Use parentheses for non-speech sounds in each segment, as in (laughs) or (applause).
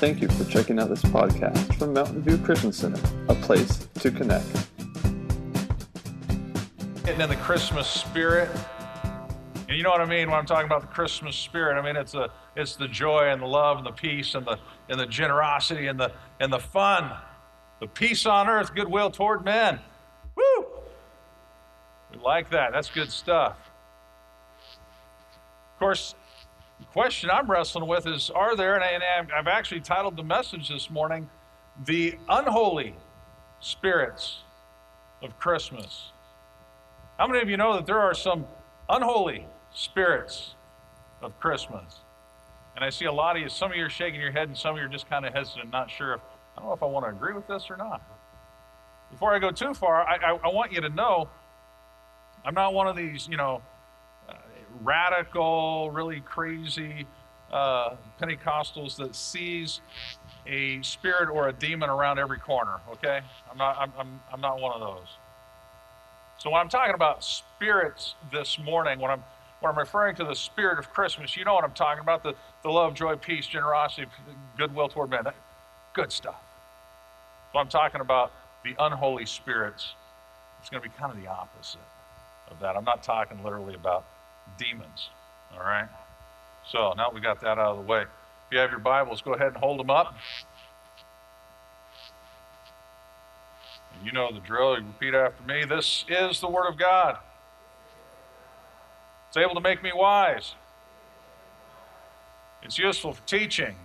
Thank you for checking out this podcast from Mountain View Christian Center, a place to connect. Getting in the Christmas spirit. And you know what I mean when I'm talking about the Christmas spirit. I mean it's a it's the joy and the love and the peace and the and the generosity and the and the fun. The peace on earth, goodwill toward men. Woo! We like that. That's good stuff. Of course, the question I'm wrestling with is Are there, and I've actually titled the message this morning, The Unholy Spirits of Christmas. How many of you know that there are some unholy spirits of Christmas? And I see a lot of you, some of you are shaking your head, and some of you are just kind of hesitant, not sure if, I don't know if I want to agree with this or not. Before I go too far, I, I, I want you to know I'm not one of these, you know, radical, really crazy uh, Pentecostals that sees a spirit or a demon around every corner. Okay, I'm not. I'm, I'm, I'm not one of those. So when I'm talking about spirits this morning, when I'm when I'm referring to the spirit of Christmas, you know what I'm talking about the, the love, joy, peace, generosity, goodwill toward men. Good stuff. So I'm talking about the unholy spirits. It's going to be kind of the opposite of that. I'm not talking literally about demons. All right? So now we got that out of the way. If you have your Bibles, go ahead and hold them up. You know the drill. You repeat after me. This is the Word of God. It's able to make me wise. It's useful for teaching,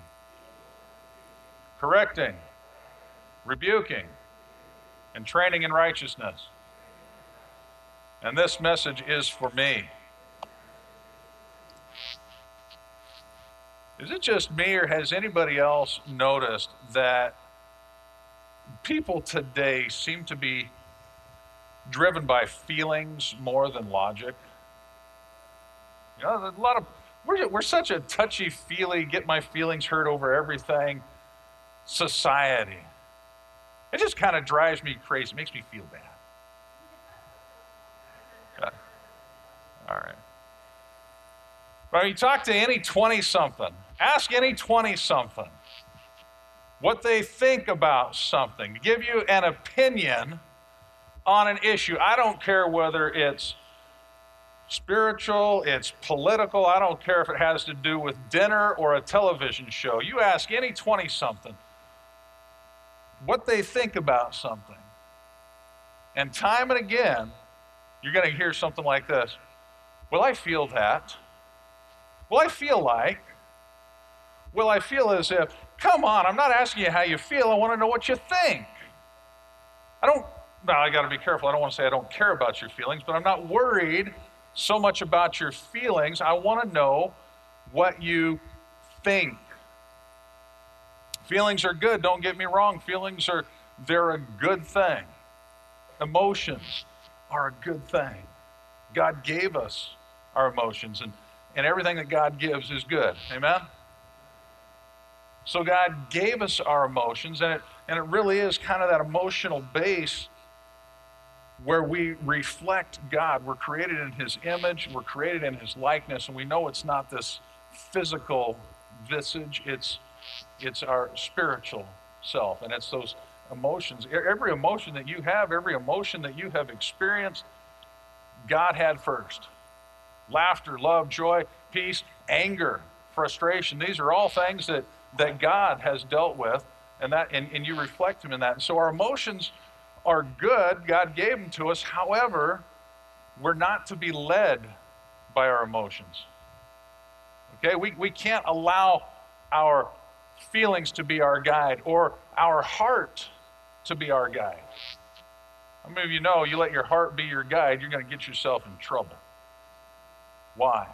correcting, rebuking, and training in righteousness. And this message is for me. Is it just me, or has anybody else noticed that people today seem to be driven by feelings more than logic? You know, a lot of we're, we're such a touchy feely, get my feelings hurt over everything society. It just kind of drives me crazy. It makes me feel bad. All right. Well, you talk to any 20 something, ask any 20 something what they think about something, give you an opinion on an issue. I don't care whether it's spiritual, it's political, I don't care if it has to do with dinner or a television show. You ask any 20 something what they think about something. And time and again, you're going to hear something like this Well, I feel that. Well, I feel like. Well, I feel as if. Come on, I'm not asking you how you feel. I want to know what you think. I don't, now I got to be careful. I don't want to say I don't care about your feelings, but I'm not worried so much about your feelings. I want to know what you think. Feelings are good, don't get me wrong. Feelings are, they're a good thing. Emotions are a good thing. God gave us our emotions, and, and everything that God gives is good. Amen? So God gave us our emotions, and it, and it really is kind of that emotional base where we reflect God. We're created in His image, we're created in His likeness, and we know it's not this physical visage, it's, it's our spiritual self, and it's those emotions. Every emotion that you have, every emotion that you have experienced, God had first. Laughter, love, joy, peace, anger, frustration. These are all things that, that God has dealt with, and, that, and, and you reflect Him in that. So our emotions are good. God gave them to us. However, we're not to be led by our emotions. Okay? We, we can't allow our feelings to be our guide or our heart to be our guide. How many of you know you let your heart be your guide, you're going to get yourself in trouble? Why?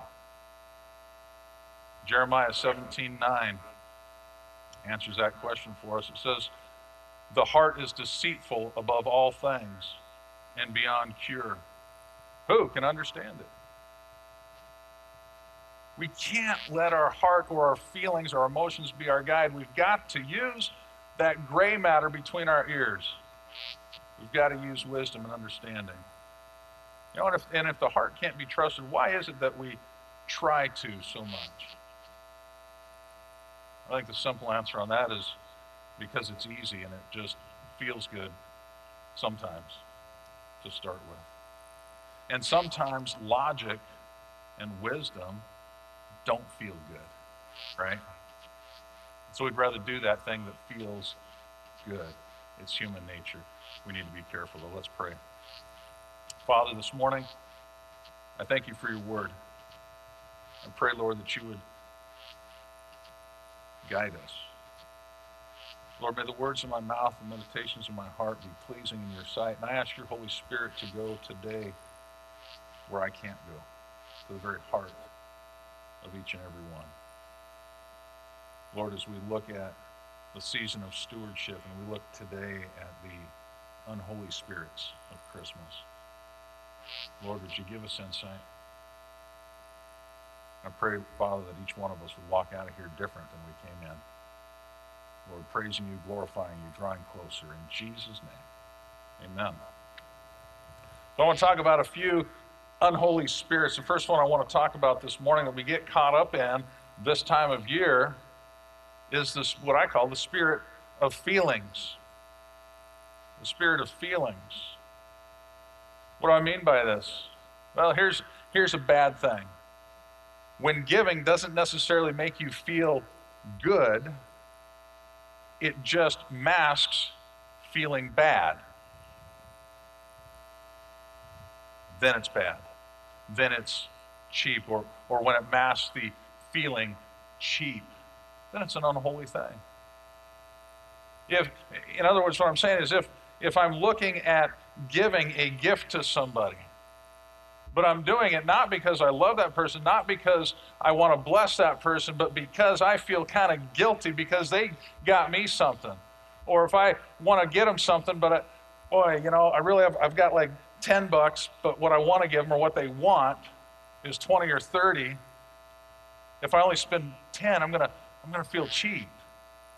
Jeremiah 17 9 answers that question for us. It says, The heart is deceitful above all things and beyond cure. Who can understand it? We can't let our heart or our feelings or emotions be our guide. We've got to use that gray matter between our ears. We've got to use wisdom and understanding. You know, and if, and if the heart can't be trusted, why is it that we try to so much? I think the simple answer on that is because it's easy and it just feels good sometimes to start with. And sometimes logic and wisdom don't feel good, right? So we'd rather do that thing that feels good. It's human nature. We need to be careful, though. Let's pray. Father, this morning, I thank you for your word. I pray, Lord, that you would guide us. Lord, may the words of my mouth and meditations of my heart be pleasing in your sight. And I ask your Holy Spirit to go today where I can't go, to the very heart of each and every one. Lord, as we look at the season of stewardship and we look today at the unholy spirits of Christmas, Lord, would you give us insight? I pray, Father, that each one of us would walk out of here different than we came in. Lord, praising you, glorifying you, drawing closer. In Jesus' name, amen. So I want to talk about a few unholy spirits. The first one I want to talk about this morning that we get caught up in this time of year is this what I call the spirit of feelings. The spirit of feelings. What do I mean by this? Well, here's here's a bad thing. When giving doesn't necessarily make you feel good, it just masks feeling bad. Then it's bad. Then it's cheap, or, or when it masks the feeling cheap then it's an unholy thing. If, in other words, what I'm saying is if, if I'm looking at giving a gift to somebody, but I'm doing it not because I love that person, not because I want to bless that person, but because I feel kind of guilty because they got me something. Or if I want to get them something, but I, boy, you know, I really have, I've got like 10 bucks, but what I want to give them or what they want is 20 or 30. If I only spend 10, I'm going to I'm going to feel cheap.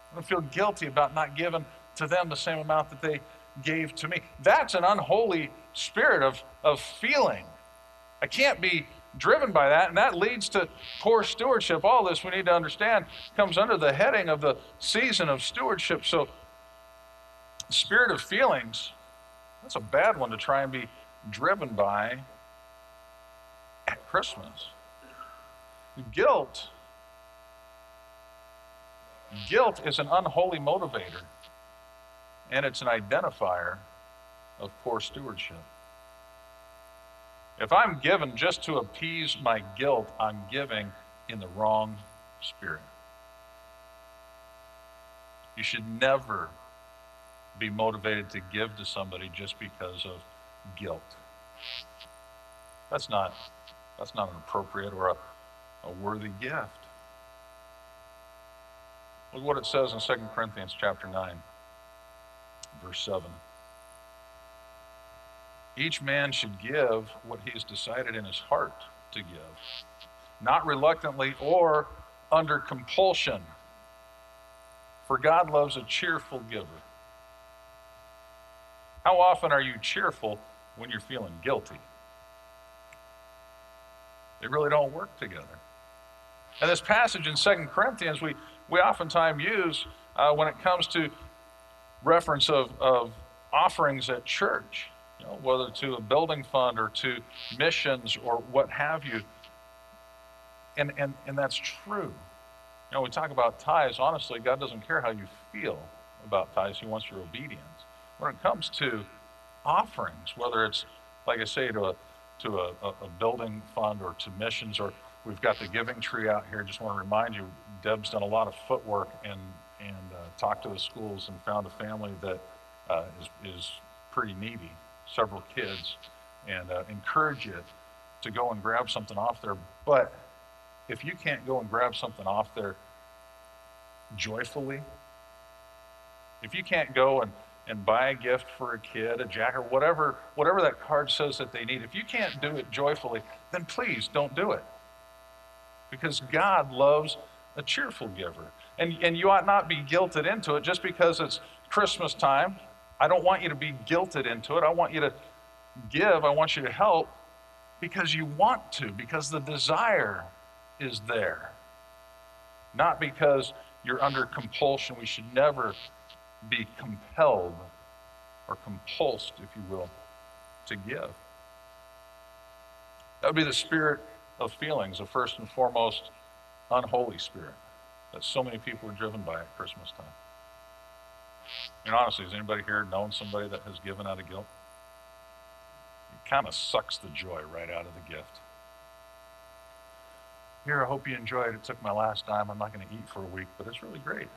I'm going to feel guilty about not giving to them the same amount that they gave to me. That's an unholy spirit of, of feeling. I can't be driven by that, and that leads to poor stewardship. All this we need to understand comes under the heading of the season of stewardship. So, spirit of feelings, that's a bad one to try and be driven by at Christmas. Guilt Guilt is an unholy motivator, and it's an identifier of poor stewardship. If I'm given just to appease my guilt, I'm giving in the wrong spirit. You should never be motivated to give to somebody just because of guilt. That's not, that's not an appropriate or a, a worthy gift. Look what it says in 2 Corinthians chapter 9, verse 7. Each man should give what he has decided in his heart to give, not reluctantly or under compulsion. For God loves a cheerful giver. How often are you cheerful when you're feeling guilty? They really don't work together. And this passage in 2 Corinthians, we, we oftentimes use uh, when it comes to reference of, of offerings at church, whether to a building fund or to missions or what have you. And, and, and that's true. You know, we talk about tithes. Honestly, God doesn't care how you feel about tithes. He wants your obedience. When it comes to offerings, whether it's, like I say, to a, to a, a building fund or to missions or We've got the giving tree out here. Just want to remind you, Deb's done a lot of footwork and, and uh, talked to the schools and found a family that uh, is is pretty needy, several kids, and uh, encourage you to go and grab something off there. But if you can't go and grab something off there joyfully, if you can't go and, and buy a gift for a kid, a jacket, or whatever, whatever that card says that they need, if you can't do it joyfully, then please don't do it because God loves a cheerful giver. And, and you ought not be guilted into it just because it's Christmas time. I don't want you to be guilted into it. I want you to give, I want you to help because you want to, because the desire is there. Not because you're under compulsion. We should never be compelled or compulsed, if you will, to give. That would be the spirit of feelings, the first and foremost unholy spirit that so many people are driven by at Christmas time. And honestly, has anybody here known somebody that has given out of guilt? It kind of sucks the joy right out of the gift. Here, I hope you enjoyed it. Took my last dime. I'm not going to eat for a week, but it's really great.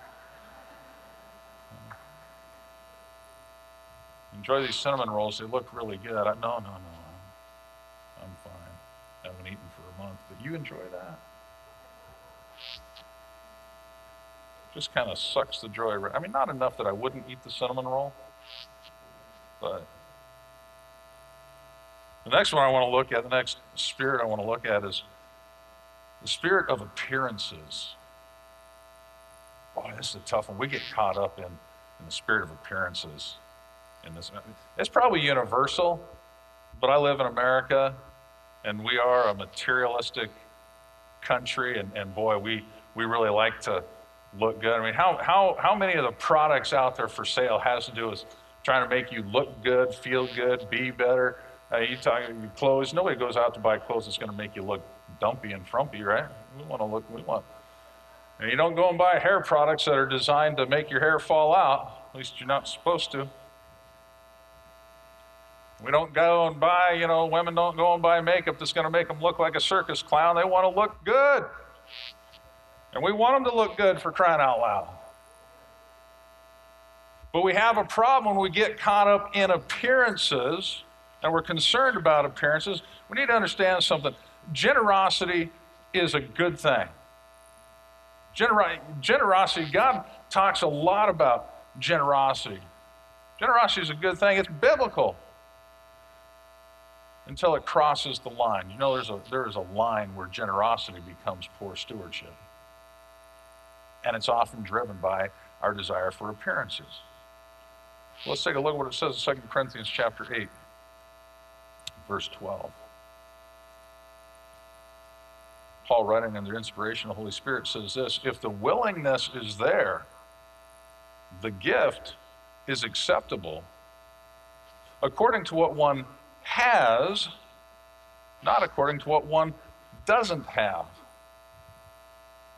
Enjoy these cinnamon rolls. They look really good. I, no, no, no. I'm fine. I haven't eaten for a month. But you enjoy that? Just kind of sucks the joy. I mean, not enough that I wouldn't eat the cinnamon roll, but the next one I want to look at, the next spirit I want to look at is the spirit of appearances. Boy, this is a tough one. We get caught up in, in the spirit of appearances in this. It's probably universal, but I live in America, and we are a materialistic country, and, and boy, we, we really like to look good. I mean, how, how, how many of the products out there for sale has to do with trying to make you look good, feel good, be better? Uh, you talk your clothes. Nobody goes out to buy clothes that's going to make you look dumpy and frumpy, right? We want to look. We want. And you don't go and buy hair products that are designed to make your hair fall out. At least you're not supposed to. We don't go and buy, you know, women don't go and buy makeup that's going to make them look like a circus clown. They want to look good. And we want them to look good for crying out loud. But we have a problem when we get caught up in appearances and we're concerned about appearances. We need to understand something. Generosity is a good thing. Gener- generosity, God talks a lot about generosity. Generosity is a good thing, it's biblical until it crosses the line. You know, there's a, there is a line where generosity becomes poor stewardship. And it's often driven by our desire for appearances. Let's take a look at what it says in 2 Corinthians chapter 8, verse 12. Paul, writing under inspiration of the Holy Spirit, says this If the willingness is there, the gift is acceptable according to what one has, not according to what one doesn't have.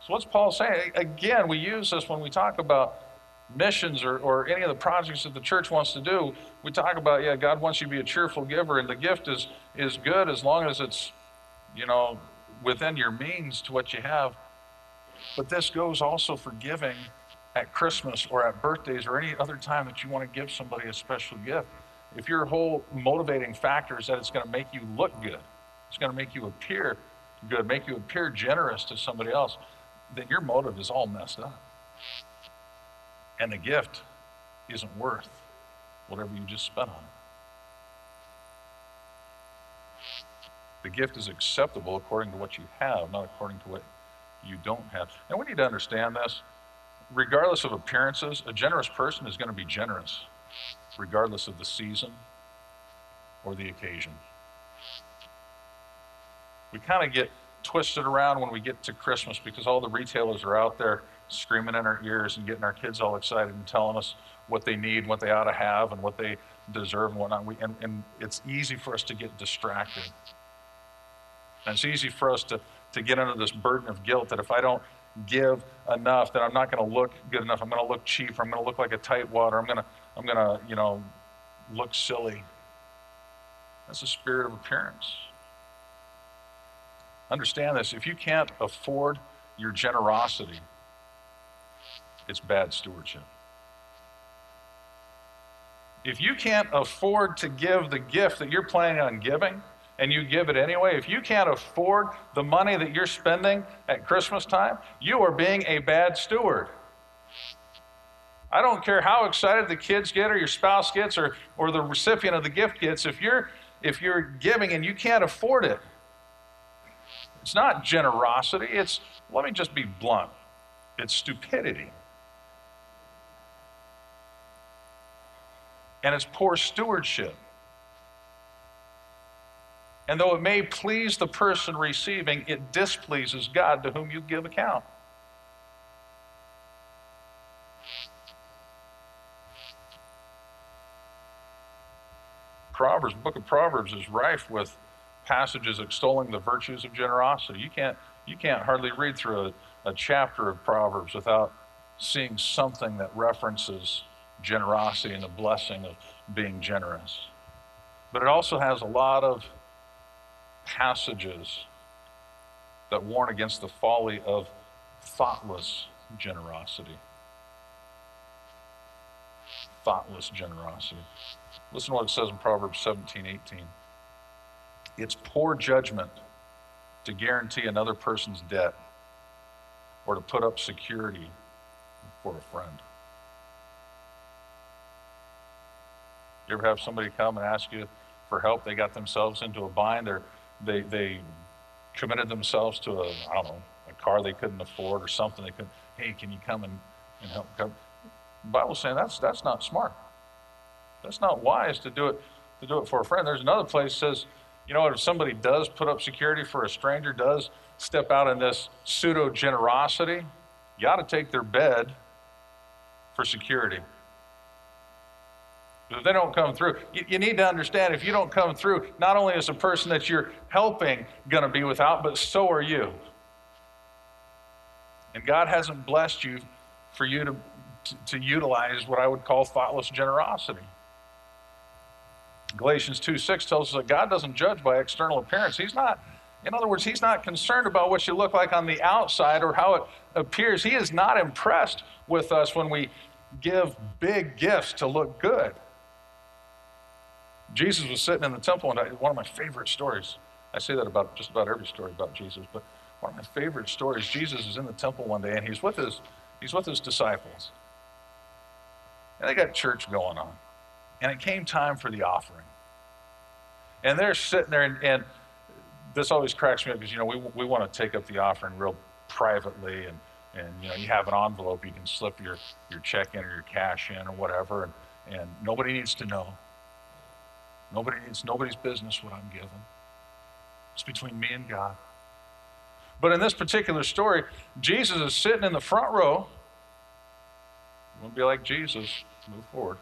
So, what's Paul saying? Again, we use this when we talk about missions or, or any of the projects that the church wants to do. We talk about, yeah, God wants you to be a cheerful giver, and the gift is, is good as long as it's, you know, within your means to what you have. But this goes also for giving at Christmas or at birthdays or any other time that you want to give somebody a special gift if your whole motivating factor is that it's going to make you look good, it's going to make you appear good, make you appear generous to somebody else, then your motive is all messed up. And the gift isn't worth whatever you just spent on it. The gift is acceptable according to what you have, not according to what you don't have. And we need to understand this. Regardless of appearances, a generous person is going to be generous regardless of the season or the occasion. We kind of get twisted around when we get to Christmas because all the retailers are out there screaming in our ears and getting our kids all excited and telling us what they need, what they ought to have, and what they deserve and whatnot. We, and, and it's easy for us to get distracted. And it's easy for us to, to get under this burden of guilt that if I don't give enough, then I'm not going to look good enough. I'm going to look cheap. I'm going to look like a tightwad. I'm going to I'm going to, you know, look silly. That's a spirit of appearance. Understand this if you can't afford your generosity, it's bad stewardship. If you can't afford to give the gift that you're planning on giving, and you give it anyway, if you can't afford the money that you're spending at Christmas time, you are being a bad steward. I don't care how excited the kids get or your spouse gets or, or the recipient of the gift gets. If you're, if you're giving and you can't afford it, it's not generosity. It's, let me just be blunt, it's stupidity. And it's poor stewardship. And though it may please the person receiving, it displeases God to whom you give account. Proverbs, the book of Proverbs is rife with passages extolling the virtues of generosity. You can't, you can't hardly read through a, a chapter of Proverbs without seeing something that references generosity and the blessing of being generous. But it also has a lot of passages that warn against the folly of thoughtless generosity. Thoughtless generosity. Listen to what it says in Proverbs 17 18. It's poor judgment to guarantee another person's debt or to put up security for a friend. You ever have somebody come and ask you for help? They got themselves into a bind. or they, they committed themselves to a, I don't know, a car they couldn't afford or something. They could, hey, can you come and, and help? Come? The Bible's saying that's, that's not smart. That's not wise to do it to do it for a friend. There's another place that says, you know what, if somebody does put up security for a stranger, does step out in this pseudo generosity, you ought to take their bed for security. If they don't come through, you, you, need to understand if you don't come through, not only is the person that you're helping going to be without, but so are you. And God hasn't blessed you for you to, to, to utilize what I would call thoughtless generosity. Galatians 2 6 tells us that God doesn't judge by external appearance. He's not, in other words, He's not concerned about what you look like on the outside or how it appears. He is not impressed with us when we give big gifts to look good. Jesus was sitting in the temple, and I, one of my favorite stories, I say that about just about every story about Jesus, but one of my favorite stories, Jesus is in the temple one day, and he's with his, he's with his disciples. And they got church going on. And it came time for the offering. And they're sitting there, and, and this always cracks me up because, you know, we, we want to take up the offering real privately, and, and, you know, you have an envelope, you can slip your, your check in or your cash in or whatever, and, and nobody needs to know. Nobody, it's nobody's business what I'm giving. It's between me and God. But in this particular story, Jesus is sitting in the front row. You want to be like Jesus, move forward.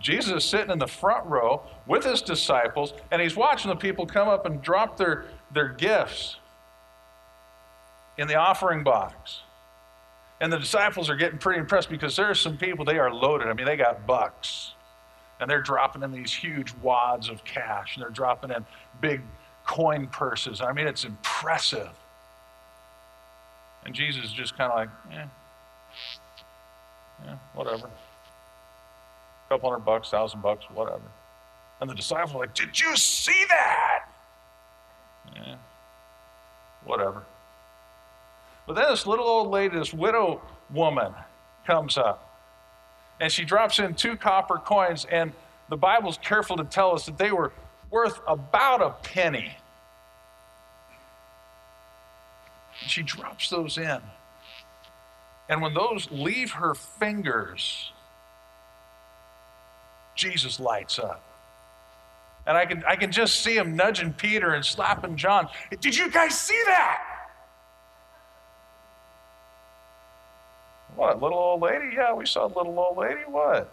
Jesus is sitting in the front row with his disciples, and he's watching the people come up and drop their, their gifts in the offering box. And the disciples are getting pretty impressed because there are some people, they are loaded. I mean, they got bucks. And they're dropping in these huge wads of cash, and they're dropping in big coin purses. I mean, it's impressive. And Jesus is just kind of like, yeah, yeah, whatever. Couple hundred bucks, thousand bucks, whatever. And the disciples are like, Did you see that? Yeah, whatever. But then this little old lady, this widow woman, comes up. And she drops in two copper coins, and the Bible's careful to tell us that they were worth about a penny. She drops those in. And when those leave her fingers, Jesus lights up. And I can, I can just see him nudging Peter and slapping John. Did you guys see that? What, little old lady? Yeah, we saw a little old lady. What?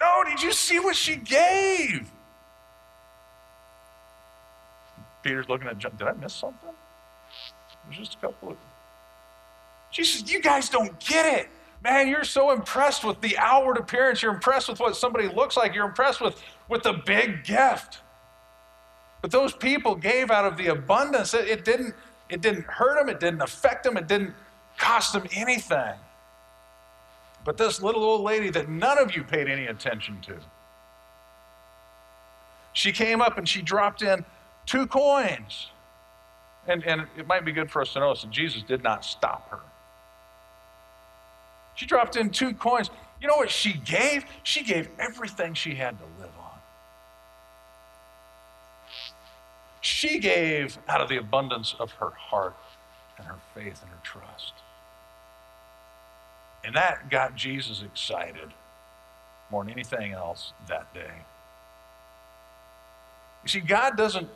No, did you see what she gave? Peter's looking at John. Did I miss something? There's just a couple of. She says, You guys don't get it. Man, you're so impressed with the outward appearance. You're impressed with what somebody looks like. You're impressed with, with the big gift. But those people gave out of the abundance. It, it, didn't, it didn't hurt them, it didn't affect them, it didn't cost them anything. But this little old lady that none of you paid any attention to, she came up and she dropped in two coins. And, and it might be good for us to notice that Jesus did not stop her. She dropped in two coins. You know what she gave? She gave everything she had to live on. She gave out of the abundance of her heart and her faith and her trust. And that got Jesus excited more than anything else that day. You see, God doesn't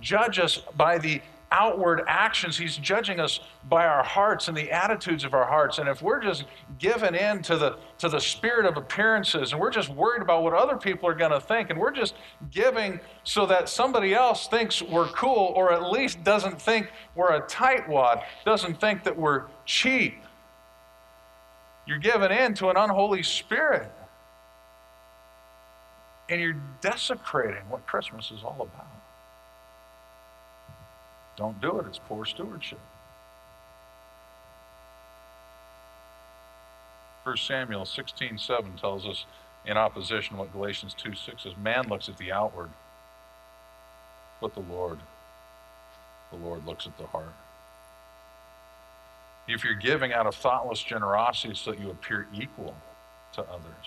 judge us by the outward actions. He's judging us by our hearts and the attitudes of our hearts. And if we're just given in to the, to the spirit of appearances and we're just worried about what other people are going to think and we're just giving so that somebody else thinks we're cool or at least doesn't think we're a tightwad, doesn't think that we're cheap, you're given in to an unholy spirit. And you're desecrating what Christmas is all about. Don't do it. It's poor stewardship. 1 Samuel 16 7 tells us in opposition what Galatians 2 6 says man looks at the outward, but the Lord, the Lord looks at the heart. If you're giving out of thoughtless generosity so that you appear equal to others,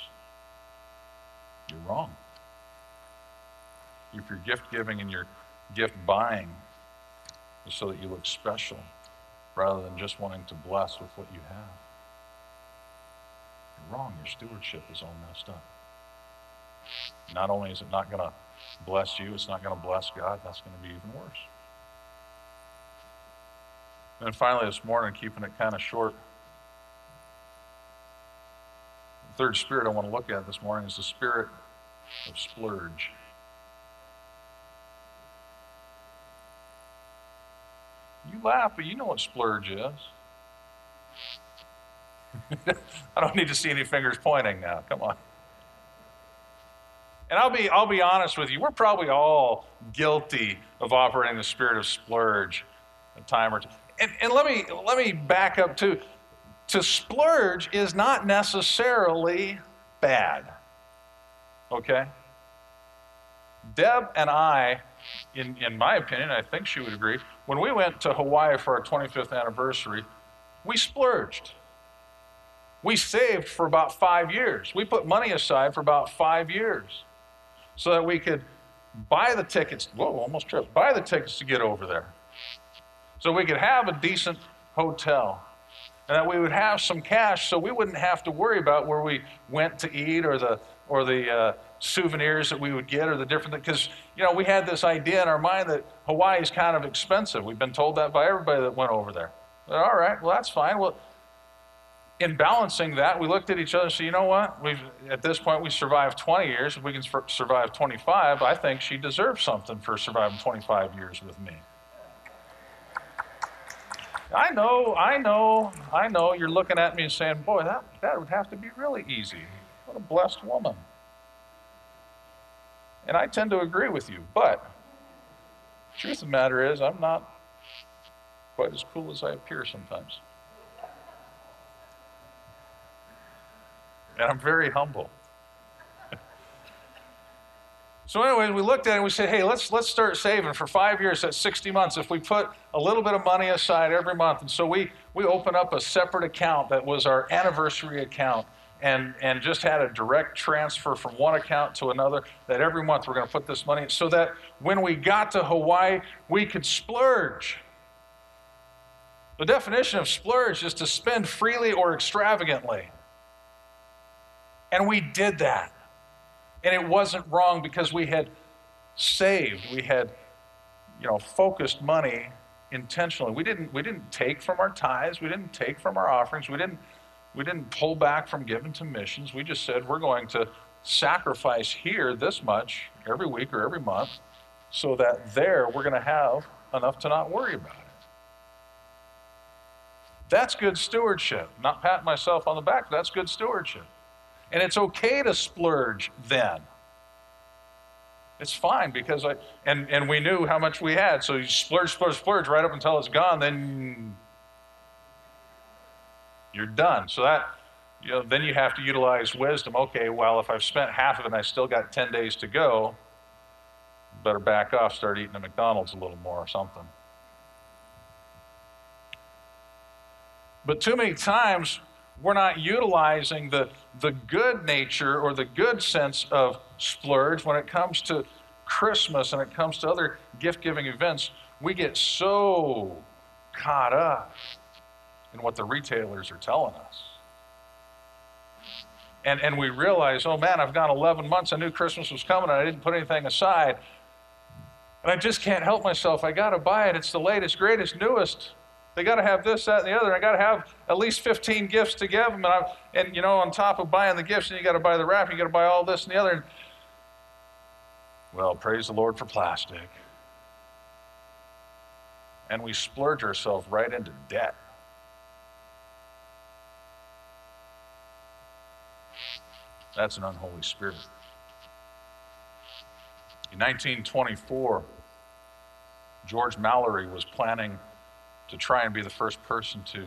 you're wrong. If you're gift giving and you're gift buying so that you look special rather than just wanting to bless with what you have. You're wrong. Your stewardship is all messed up. Not only is it not going to bless you, it's not going to bless God, that's going to be even worse. And finally, this morning, keeping it kind of short, the third spirit I want to look at this morning is the spirit of splurge. Laugh, but you know what splurge is. (laughs) I don't need to see any fingers pointing now. Come on. And I'll be, I'll be honest with you, we're probably all guilty of operating the spirit of splurge a time or two. And, and let, me, let me back up too. To splurge is not necessarily bad. Okay? Deb and I, in, in my opinion, I think she would agree, when we went to Hawaii for our 25th anniversary, we splurged. We saved for about five years. We put money aside for about five years so that we could buy the tickets. Whoa, almost tripped. Buy the tickets to get over there. So we could have a decent hotel and that we would have some cash so we wouldn't have to worry about where we went to eat or the, or the, uh, souvenirs that we would get or the different because you know we had this idea in our mind that hawaii is kind of expensive. We've been told that by everybody that went over there. But, all right well that's fine. Well in balancing that we looked at each other and said you know what? We've at this point we survived 20 years. If we can survive 25 i think she deserves something for surviving 25 years with me. I know, I know, I know you're looking at me and saying, boy, that, that would have to be really easy. What a blessed woman. And I tend to agree with you, but truth of the matter is, I'm not quite as cool as I appear sometimes. And I'm very humble. so, anyway, we looked at it and we said, hey, let's, let's start saving for five years, that's 60 months. If we put a little bit of money aside every month, and so we, we opened up a separate account that was our anniversary account and, and just had a direct transfer from one account to another that every month we're going to put this money so that when we got to Hawaii, we could splurge. The definition of splurge is to spend freely or extravagantly. And we did that. And it wasn't wrong because we had saved, we had you know, focused money intentionally. We didn't, we didn't take from our tithes, we didn't take from our offerings, we didn't we didn't pull back from giving to missions. We just said we're going to sacrifice here this much every week or every month so that there we're going to have enough to not worry about it. That's good stewardship. Not pat myself on the back, that's good stewardship. And it's okay to splurge then. It's fine because I, and, and we knew how much we had. So you splurge, splurge, splurge right up until it's gone. Then you're done. So that, you know, then you have to utilize wisdom. Okay, well, if I've spent half of it and I still got 10 days to go, better back off, start eating at McDonald's a little more or something. But too many times, we're not utilizing the, the good nature or the good sense of splurge when it comes to Christmas and it comes to other gift giving events. We get so caught up in what the retailers are telling us. And, and we realize, oh man, I've gone 11 months. I knew Christmas was coming and I didn't put anything aside. And I just can't help myself. I got to buy it. It's the latest, greatest, newest. They got to have this, that, and the other. I got to have at least 15 gifts to give them. And, I, and you know, on top of buying the gifts, and you got to buy the wrap, you got to buy all this and the other. Well, praise the Lord for plastic. And we splurge ourselves right into debt. That's an unholy spirit. In 1924, George Mallory was planning to try and be the first person to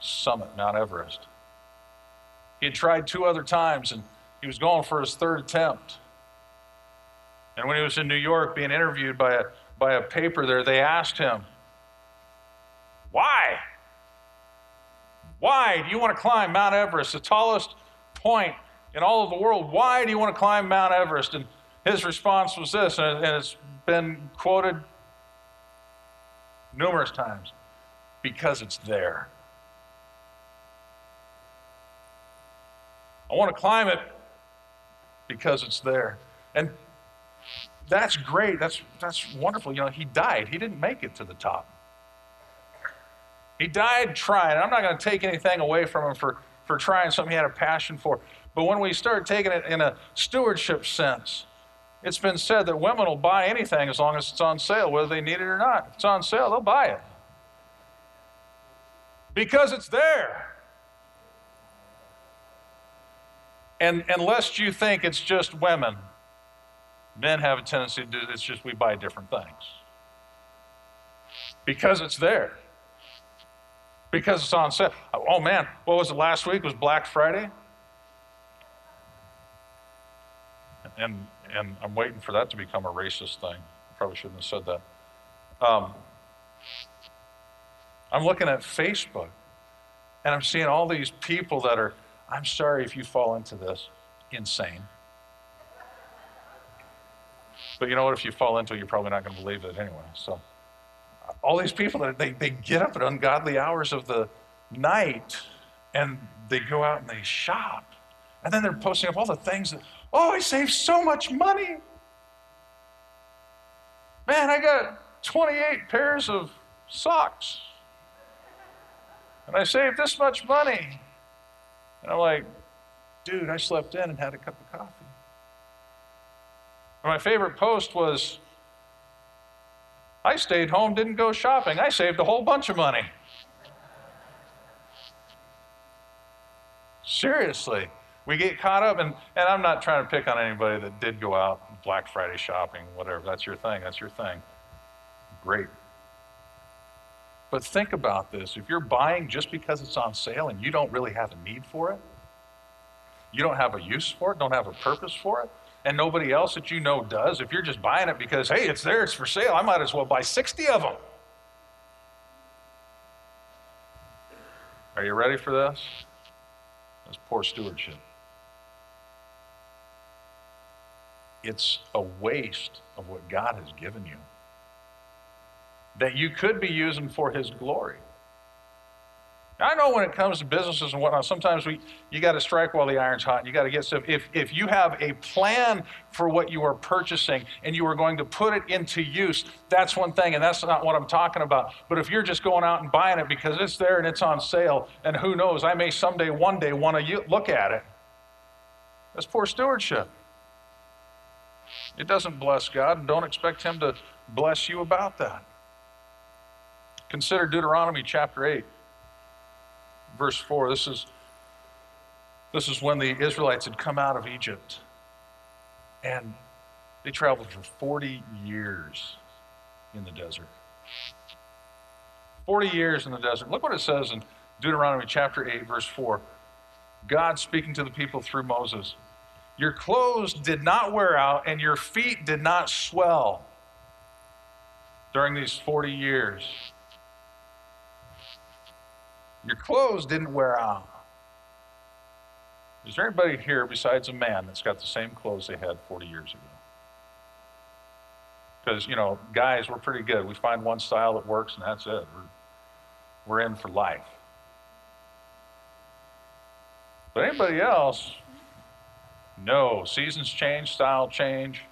summit Mount Everest. He had tried two other times and he was going for his third attempt. And when he was in New York being interviewed by a, by a paper there, they asked him, Why? Why do you want to climb Mount Everest, the tallest point in all of the world? Why do you want to climb Mount Everest? And his response was this, and it's been quoted numerous times because it's there. I want to climb it because it's there. And that's great. That's, that's wonderful. You know, he died. He didn't make it to the top. He died trying. I'm not going to take anything away from him for, for trying something he had a passion for. But when we start taking it in a stewardship sense, it's been said that women will buy anything as long as it's on sale, whether they need it or not. If it's on sale, they'll buy it. Because it's there. And unless you think it's just women, men have a tendency to do it's just we buy different things. Because it's there. Because it's on sale. Oh man, what was it last week? It was Black Friday? And and I'm waiting for that to become a racist thing. Probably shouldn't have said that. Um, I'm looking at Facebook and I'm seeing all these people that are, I'm sorry if you fall into this, insane. But you know what? If you fall into it, you're probably not going to believe it anyway. So, all these people that they, they get up at ungodly hours of the night and they go out and they shop. And then they're posting up all the things that, Oh, I saved so much money. Man, I got 28 pairs of socks. And I saved this much money. And I'm like, dude, I slept in and had a cup of coffee. And my favorite post was, I stayed home, didn't go shopping. I saved a whole bunch of money. Seriously we get caught up, and, and I'm not trying to pick on anybody that did go out Black Friday shopping, whatever. That's your thing. That's your thing. Great. But think about this. If you're buying just because it's on sale and you don't really have a need for it, you don't have a use for it, don't have a purpose for it, and nobody else that you know does, if you're just buying it because, hey, it's there, it's for sale, I might as well buy 60 of them. Are you ready for this? That's poor stewardship. It's a waste of what God has given you that you could be using for His glory. I know when it comes to businesses and whatnot, sometimes we you got to strike while the iron's hot. You got to get stuff. If if you have a plan for what you are purchasing and you are going to put it into use, that's one thing, and that's not what I'm talking about. But if you're just going out and buying it because it's there and it's on sale, and who knows, I may someday, one day, want to look at it. That's poor stewardship. It doesn't bless God, and don't expect Him to bless you about that. Consider Deuteronomy chapter 8, verse 4. This is, this is when the Israelites had come out of Egypt, and they traveled for 40 years in the desert. 40 years in the desert. Look what it says in Deuteronomy chapter 8, verse 4. God speaking to the people through Moses. Your clothes did not wear out, and your feet did not swell during these 40 years. Your clothes didn't wear out. Is there anybody here besides a man that's got the same clothes they had 40 years ago? Because, you know, guys, we're pretty good. We find one style that works, and that's it. We're, we're in for life. But anybody else, no, seasons change, style change.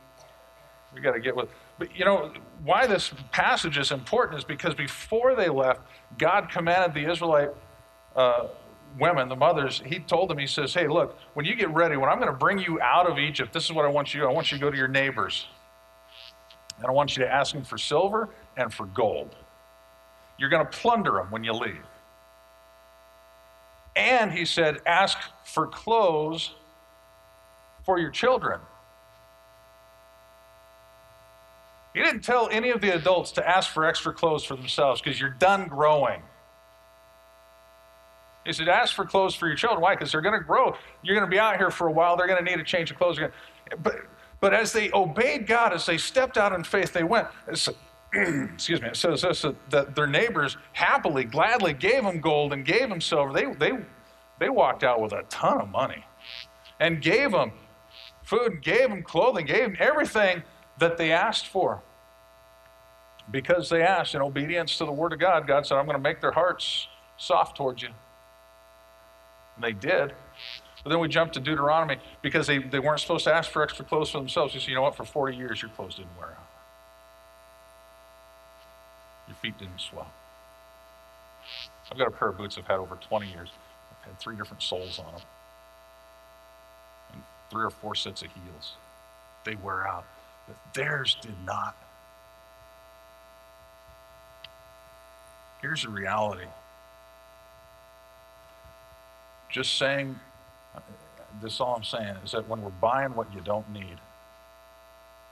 We got to get with. but you know, why this passage is important is because before they left, God commanded the Israelite uh, women, the mothers, He told them, He says, Hey, look, when you get ready, when I'm going to bring you out of Egypt, this is what I want you to do. I want you to go to your neighbors. And I want you to ask them for silver and for gold. You're going to plunder them when you leave. And he said, ask for clothes for your children. He didn't tell any of the adults to ask for extra clothes for themselves because you're done growing. He said, ask for clothes for your children. Why? Because they're going to grow. You're going to be out here for a while. They're going to need a change of clothes. But, but as they obeyed God, as they stepped out in faith, they went. (clears throat) excuse me, it says this that their neighbors happily, gladly gave them gold and gave them silver. They, they, they walked out with a ton of money and gave them food, and gave them clothing, gave them everything that they asked for. Because they asked in obedience to the word of God, God said, I'm going to make their hearts soft towards you. And they did. But then we jump to Deuteronomy because they, they weren't supposed to ask for extra clothes for themselves. He said, you know what, for 40 years your clothes didn't wear out. Your feet didn't swell. I've got a pair of boots I've had over 20 years. I've had three different soles on them. Three or four sets of heels. They wear out. But theirs did not. Here's the reality just saying, uh, this all I'm saying is that when we're buying what you don't need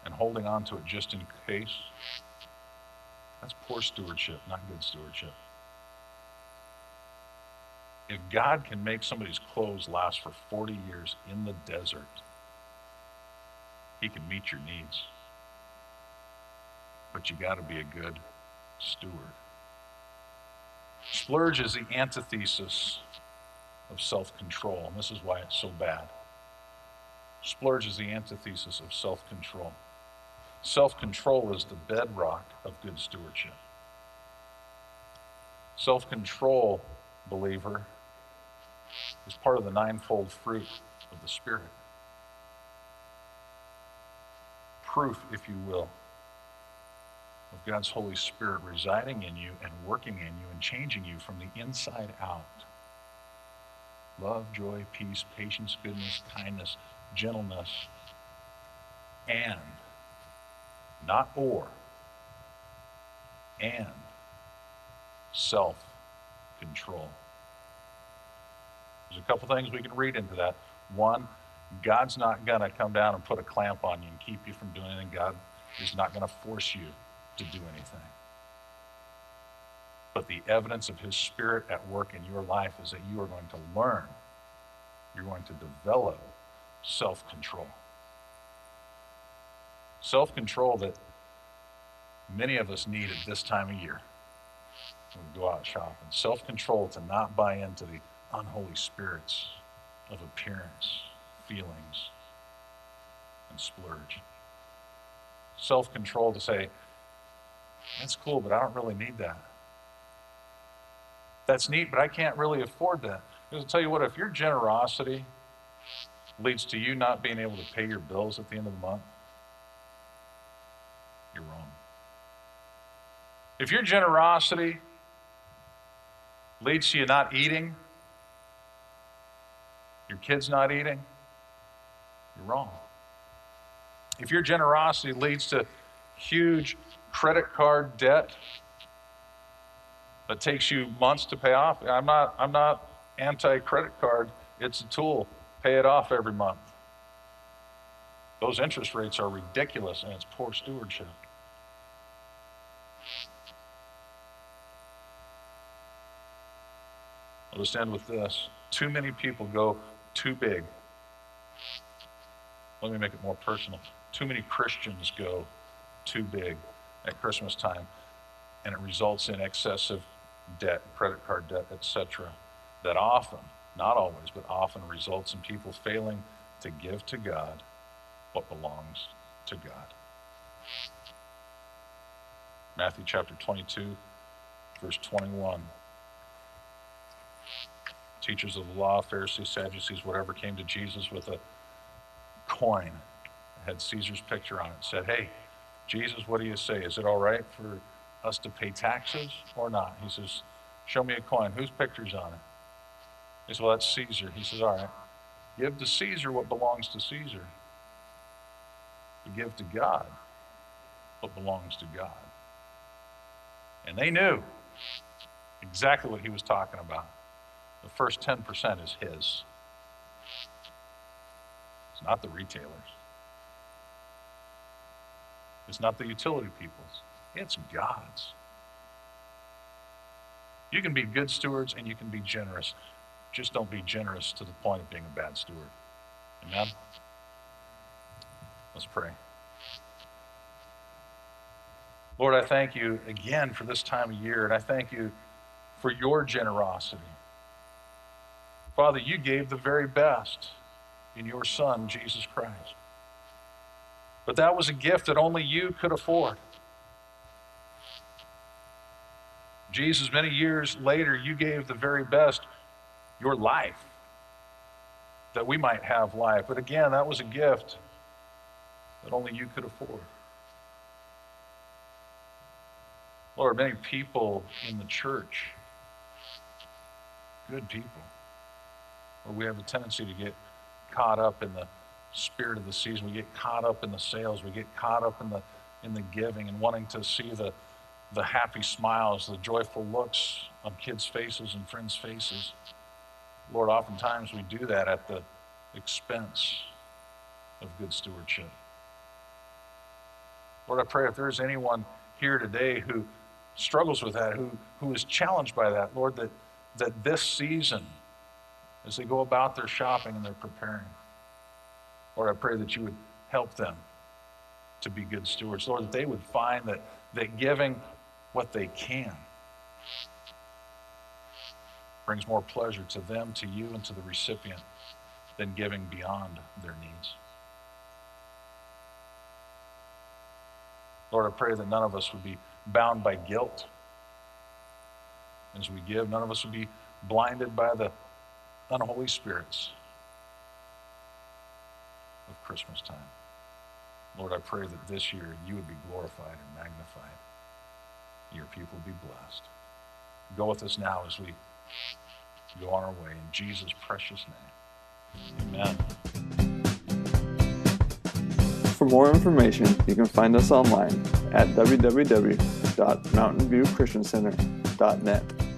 and holding on to it just in case, that's poor stewardship, not good stewardship. If God can make somebody's clothes last for 40 years in the desert, He can meet your needs. But you got to be a good steward. Splurge is the antithesis of self control, and this is why it's so bad. Splurge is the antithesis of self control. Self control is the bedrock of good stewardship. Self control, believer, is part of the ninefold fruit of the Spirit. Proof, if you will, of God's Holy Spirit residing in you and working in you and changing you from the inside out love, joy, peace, patience, goodness, kindness, gentleness, and, not or, and self control. There's a couple things we can read into that. One, God's not going to come down and put a clamp on you and keep you from doing anything. God is not going to force you to do anything. But the evidence of His Spirit at work in your life is that you are going to learn, you're going to develop self control. Self control that many of us need at this time of year we go out shopping. Self control to not buy into the unholy spirits of appearance, feelings, and splurge. Self control to say, that's cool, but I don't really need that that's neat, but I can't really afford that. Because I'll tell you what, if your generosity leads to you not being able to pay your bills at the end of the month, you're wrong. If your generosity leads to you not eating, your kids not eating, you're wrong. If your generosity leads to huge credit card debt that takes you months to pay off. I'm not, I'm not anti credit card, it's a tool. Pay it off every month. Those interest rates are ridiculous and it's poor stewardship. I'll just end with this. Too many people go too big. Let me make it more personal. Too many Christians go too big at Christmas time, and it results in excessive debt, credit card debt, etc., that often, not always, but often results in people failing to give to God what belongs to God. Matthew chapter 22, verse 21. Teachers of the law, Pharisees, Sadducees, whatever, came to Jesus with a coin that had Caesar's picture on it, said, Hey, Jesus, what do you say? Is it all right for us to pay taxes or not? He says, Show me a coin. Whose picture's on it? He says, Well, that's Caesar. He says, All right. Give to Caesar what belongs to Caesar. But give to God what belongs to God. And they knew exactly what he was talking about. The first 10% is his. It's not the retailers. It's not the utility people's. It's God's. You can be good stewards and you can be generous. Just don't be generous to the point of being a bad steward. Amen? Let's pray. Lord, I thank you again for this time of year, and I thank you for your generosity. Father, you gave the very best in your Son, Jesus Christ. But that was a gift that only you could afford. Jesus, many years later, you gave the very best, your life, that we might have life. But again, that was a gift that only you could afford. Lord, many people in the church, good people, where we have a tendency to get caught up in the spirit of the season. We get caught up in the sales. We get caught up in the in the giving and wanting to see the the happy smiles, the joyful looks on kids' faces and friends' faces. Lord, oftentimes we do that at the expense of good stewardship. Lord, I pray if there's anyone here today who struggles with that, who, who is challenged by that, Lord, that, that this season, as they go about their shopping and they're preparing, Lord, I pray that you would help them to be good stewards. Lord, that they would find that, that giving what they can brings more pleasure to them, to you, and to the recipient than giving beyond their needs. Lord, I pray that none of us would be bound by guilt as we give. None of us would be blinded by the unholy spirits of Christmas time. Lord, I pray that this year you would be glorified and magnified. Your people be blessed. Go with us now as we go on our way. In Jesus' precious name. Amen. For more information, you can find us online at www.mountainviewchristiancenter.net.